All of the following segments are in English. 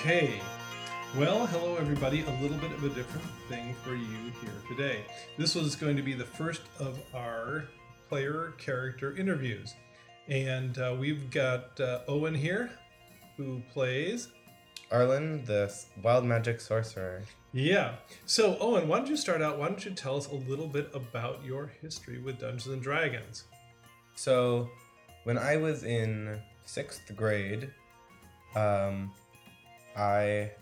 Okay. Well, hello everybody. A little bit of a different thing for you here today. This was going to be the first of our player character interviews. And uh, we've got uh, Owen here, who plays. Arlen, the wild magic sorcerer. Yeah. So, Owen, why don't you start out? Why don't you tell us a little bit about your history with Dungeons and Dragons? So, when I was in sixth grade, um, I,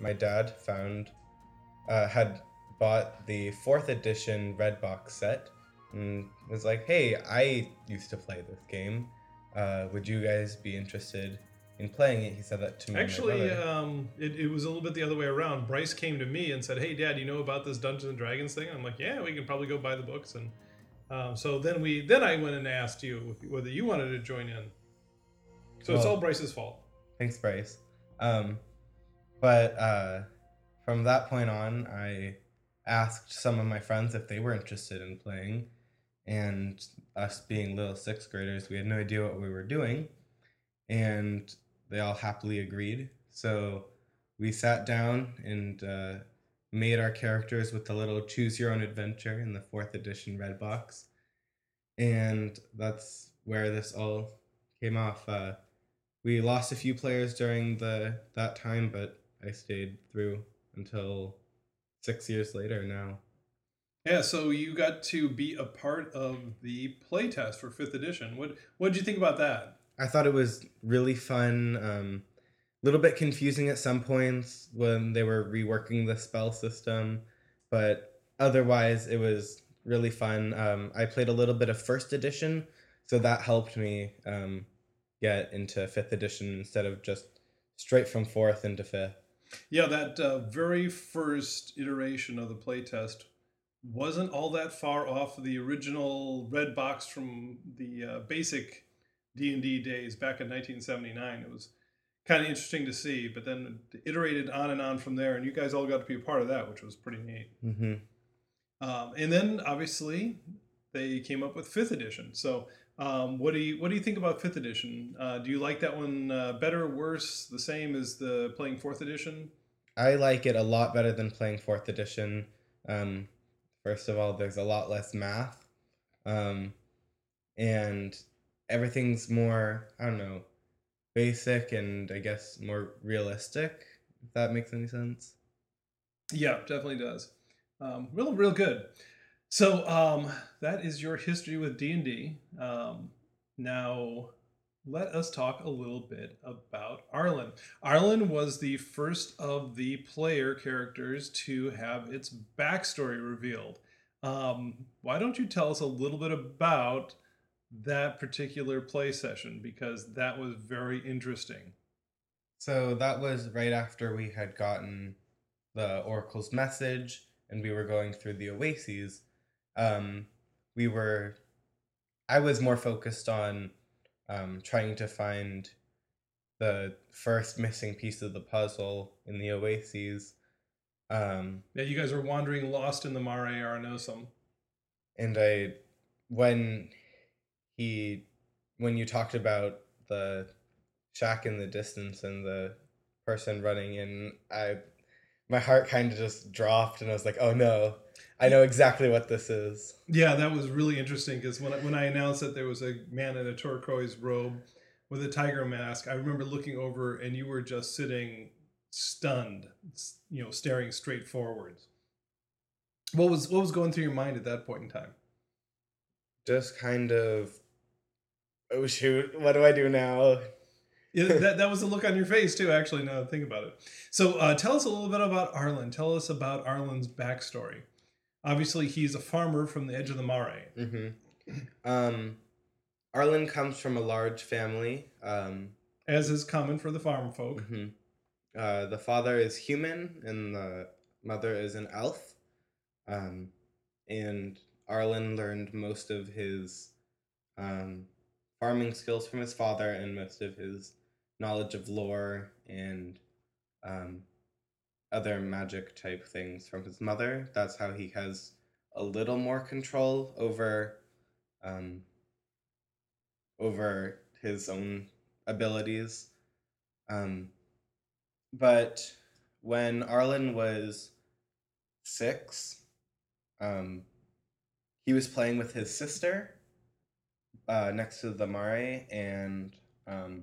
my dad found, uh, had bought the fourth edition red box set and was like, hey, I used to play this game. Uh, would you guys be interested in playing it? He said that to me. Actually, um, it, it was a little bit the other way around. Bryce came to me and said, "Hey, Dad, you know about this Dungeons and Dragons thing?" I'm like, "Yeah, we can probably go buy the books." And um, so then we then I went and asked you whether you wanted to join in. So it's all Bryce's fault. Thanks, Bryce. Um, but uh, from that point on, I asked some of my friends if they were interested in playing, and us being little sixth graders, we had no idea what we were doing, and they all happily agreed. So we sat down and uh, made our characters with the little choose your own adventure in the fourth edition red box, and that's where this all came off. Uh, we lost a few players during the that time, but I stayed through until six years later now. Yeah, so you got to be a part of the playtest for fifth edition. What what did you think about that? I thought it was really fun. Um, a little bit confusing at some points when they were reworking the spell system, but otherwise it was really fun. Um, I played a little bit of first edition, so that helped me um, get into fifth edition instead of just straight from fourth into fifth. Yeah, that uh, very first iteration of the playtest wasn't all that far off of the original red box from the uh, basic D and D days back in 1979. It was kind of interesting to see, but then it iterated on and on from there, and you guys all got to be a part of that, which was pretty neat. hmm Um, and then obviously they came up with fifth edition. So um, what do you what do you think about fifth edition? Uh, do you like that one uh, better, or worse, the same as the playing fourth edition? I like it a lot better than playing fourth edition. Um, first of all, there's a lot less math, um, and everything's more I don't know, basic and I guess more realistic. If that makes any sense. Yeah, definitely does. Um, real, real good. So um, that is your history with D and D. Um, Now, let us talk a little bit about Arlen. Arlen was the first of the player characters to have its backstory revealed. Um, why don't you tell us a little bit about that particular play session because that was very interesting. So that was right after we had gotten the Oracle's message and we were going through the oases. Um, we were, I was more focused on um, trying to find the first missing piece of the puzzle in the oases. Um, Yeah, you guys were wandering lost in the Mare Arnosum. and I, when he, when you talked about the shack in the distance and the person running in, I, my heart kind of just dropped and I was like, oh no, I know exactly what this is. Yeah, that was really interesting because when I, when I announced that there was a man in a turquoise robe with a tiger mask, I remember looking over and you were just sitting stunned, you know, staring straight forwards. What was what was going through your mind at that point in time? Just kind of, oh shoot, what do I do now? Yeah, that, that was the look on your face too. Actually, now think about it. So, uh, tell us a little bit about Arlen. Tell us about Arlen's backstory. Obviously, he's a farmer from the edge of the Mare. hmm Um, Arlen comes from a large family. Um, as is common for the farm folk. hmm Uh, the father is human and the mother is an elf. Um, and Arlen learned most of his um, farming skills from his father and most of his knowledge of lore and um, other magic type things from his mother. That's how he has a little more control over um, over his own abilities. Um, but when Arlen was six, um, he was playing with his sister uh, next to the mare, and um,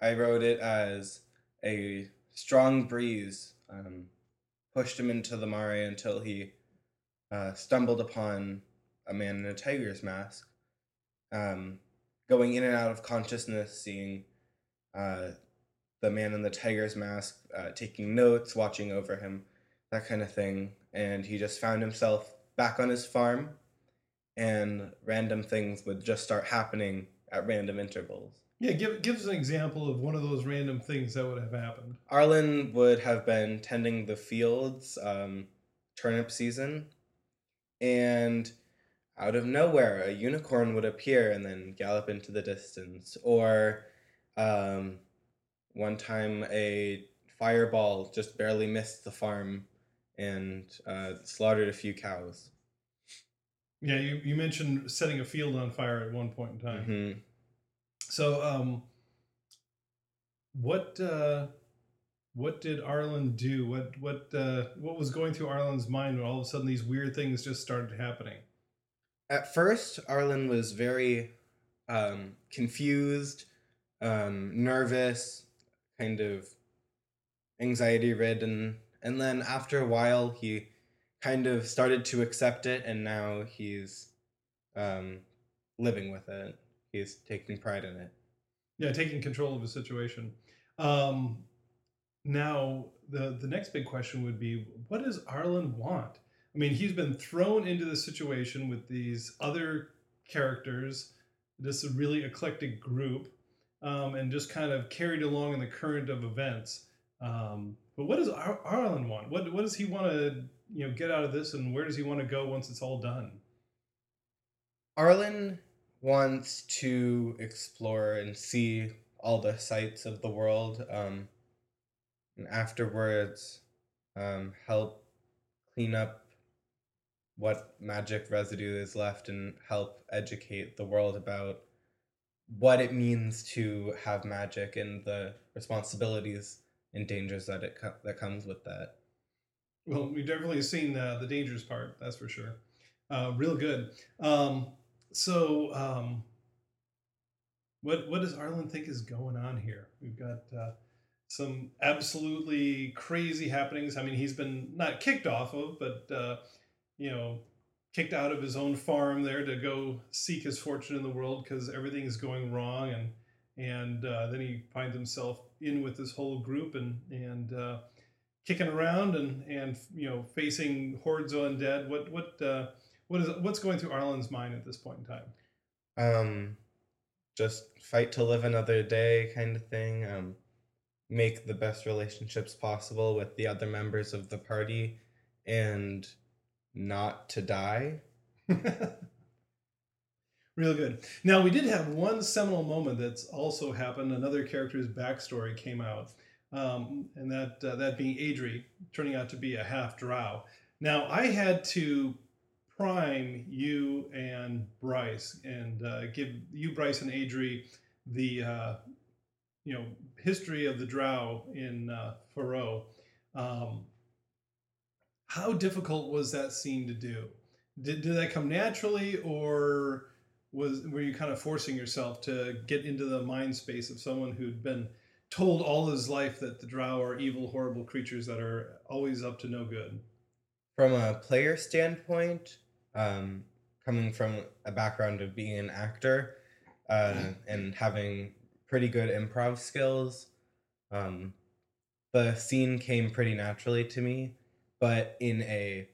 I wrote it as a strong breeze um, pushed him into the mare until he uh, stumbled upon a man in a tiger's mask, um, going in and out of consciousness, seeing uh, the man in the tiger's mask uh, taking notes, watching over him, that kind of thing. And he just found himself back on his farm, and random things would just start happening at random intervals. Yeah, give give us an example of one of those random things that would have happened. Arlen would have been tending the fields, um, turnip season, and out of nowhere, a unicorn would appear and then gallop into the distance. Or um, one time, a fireball just barely missed the farm and uh, slaughtered a few cows. Yeah, you, you mentioned setting a field on fire at one point in time. hmm So, um, what uh, what did Arlen do? What what uh, what was going through Arlen's mind when all of a sudden these weird things just started happening? At first, Arlen was very um, confused, um, nervous, kind of anxiety ridden. And then after a while, he kind of started to accept it, and now he's um, living with it. He's taking pride in it. Yeah, taking control of the situation. Um, now, the the next big question would be, what does Arlen want? I mean, he's been thrown into the situation with these other characters, this really eclectic group, um, and just kind of carried along in the current of events. Um, but what does Ar- Arlen want? What what does he want to you know get out of this, and where does he want to go once it's all done? Arlen wants to explore and see all the sights of the world, um, and afterwards um, help clean up what magic residue is left and help educate the world about what it means to have magic and the responsibilities and dangers that it co- that comes with that. Well, we've definitely seen uh, the dangerous part, that's for sure. Uh, real good. Um, so, um, what what does Arlen think is going on here? We've got uh, some absolutely crazy happenings. I mean, he's been not kicked off of, but uh, you know, kicked out of his own farm there to go seek his fortune in the world because everything is going wrong, and and uh, then he finds himself in with this whole group and and uh, kicking around and and you know facing hordes of undead. What what uh, what is what's going through Arlen's mind at this point in time? Um, just fight to live another day, kind of thing. Um, make the best relationships possible with the other members of the party, and not to die. Real good. Now we did have one seminal moment that's also happened. Another character's backstory came out, um, and that uh, that being Adri turning out to be a half drow. Now I had to prime you and Bryce and uh, give you Bryce and Adri the uh, you know history of the drow in uh, Faroe. Um, how difficult was that scene to do? Did, did that come naturally, or was were you kind of forcing yourself to get into the mind space of someone who'd been told all his life that the drow are evil, horrible creatures that are always up to no good? From a player standpoint, um, coming from a background of being an actor uh, and having pretty good improv skills, um, the scene came pretty naturally to me. But in a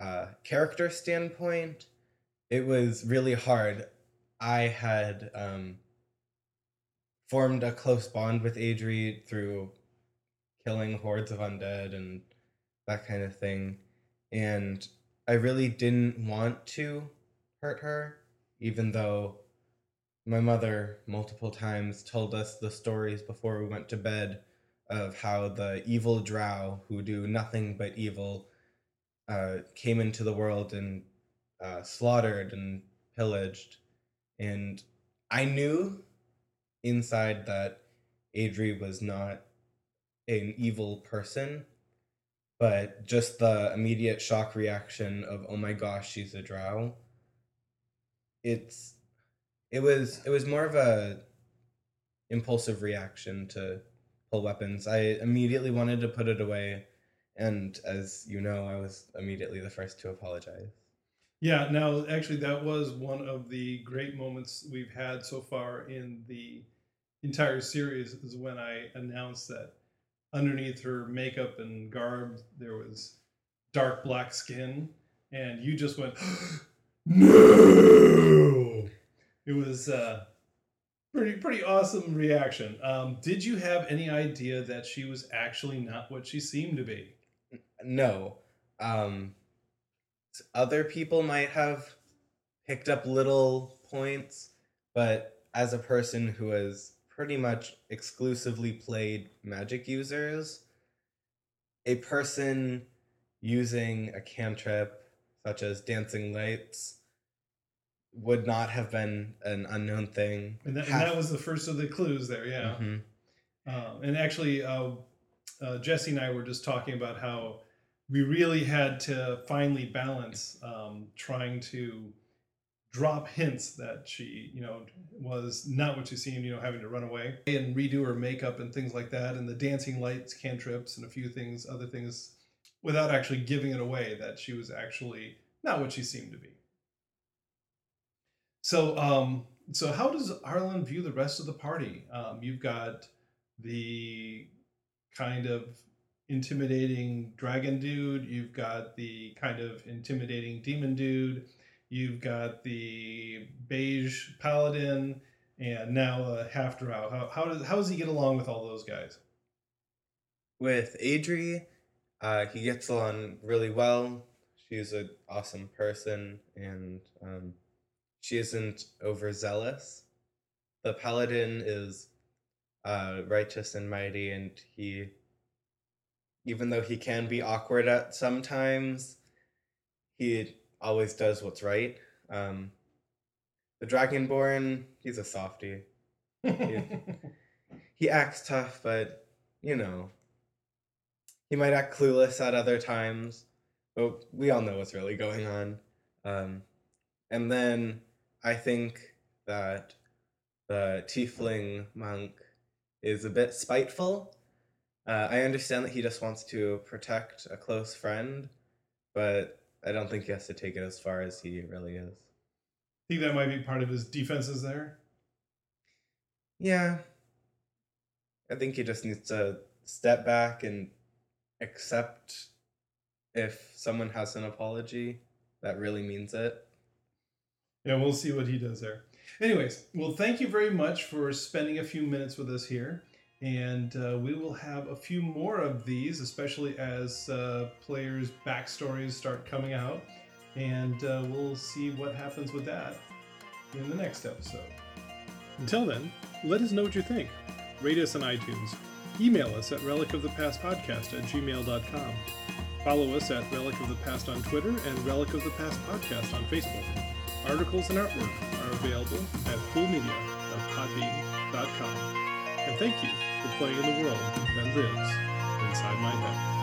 uh, character standpoint, it was really hard. I had um, formed a close bond with Adri through killing hordes of undead and that kind of thing. And I really didn't want to hurt her, even though my mother multiple times told us the stories before we went to bed of how the evil drow who do nothing but evil uh, came into the world and uh, slaughtered and pillaged. And I knew inside that Adri was not an evil person, but just the immediate shock reaction of "Oh my gosh, she's a drow." It's it was it was more of a impulsive reaction to pull weapons. I immediately wanted to put it away, and as you know, I was immediately the first to apologize. Yeah, now actually, that was one of the great moments we've had so far in the entire series. Is when I announced that underneath her makeup and garb there was dark black skin, and you just went, "No!" It was uh, pretty pretty awesome reaction. Um, did you have any idea that she was actually not what she seemed to be? No. Um, other people might have picked up little points, but as a person who has pretty much exclusively played magic users, a person using a cantrip such as dancing lights would not have been an unknown thing. And that, and that was the first of the clues there, yeah. Mhm. Um, and actually, uh, uh, Jesse and I were just talking about how we really had to finally balance um, trying to drop hints that she, you know, was not what she seemed, you know, having to run away and redo her makeup and things like that, and the dancing lights, cantrips, and a few things, other things, without actually giving it away that she was actually not what she seemed to be. So, um, so how does Arlen view the rest of the party? Um, you've got the kind of intimidating dragon dude. You've got the kind of intimidating demon dude. You've got the beige paladin, and now a half drow. How, how does how does he get along with all those guys? With Adri, uh, he gets along really well. She's an awesome person, and um, she isn't overzealous. The paladin is uh, righteous and mighty, and he, even though he can be awkward at sometimes, he always does what's right. Um, the dragonborn, he's a softie. He acts tough, but you know, he might act clueless at other times. But we all know what's really going on. Um, and then I think that the tiefling monk is a bit spiteful. Uh, I understand that he just wants to protect a close friend, but I don't think he has to take it as far as he really is. I think that might be part of his defenses there. Yeah. I think he just needs to step back and accept if someone has an apology that really means it. Yeah, we'll see what he does there. Anyways, well, thank you very much for spending a few minutes with us here. And uh, we will have a few more of these, especially as uh, players' backstories start coming out. And uh, we'll see what happens with that in the next episode. Until then, let us know what you think. Rate us on iTunes. Email us at relicofthepastpodcast at gmail.com. Follow us at Relic of the Past on Twitter and Relic of the Past Podcast on Facebook. Articles and artwork are available at coolmedia.podbean.com. And thank you for playing in the world that lives inside my head.